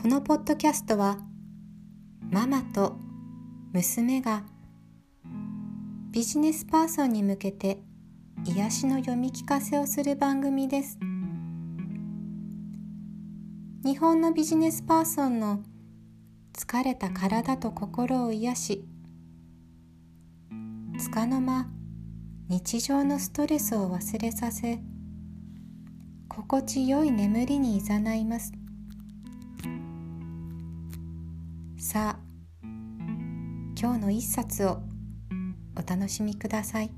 このポッドキャストはママと娘がビジネスパーソンに向けて癒しの読み聞かせをする番組です。日本のビジネスパーソンの疲れた体と心を癒しつかの間日常のストレスを忘れさせ心地よい眠りにいざないます。さあ今日の一冊をお楽しみください。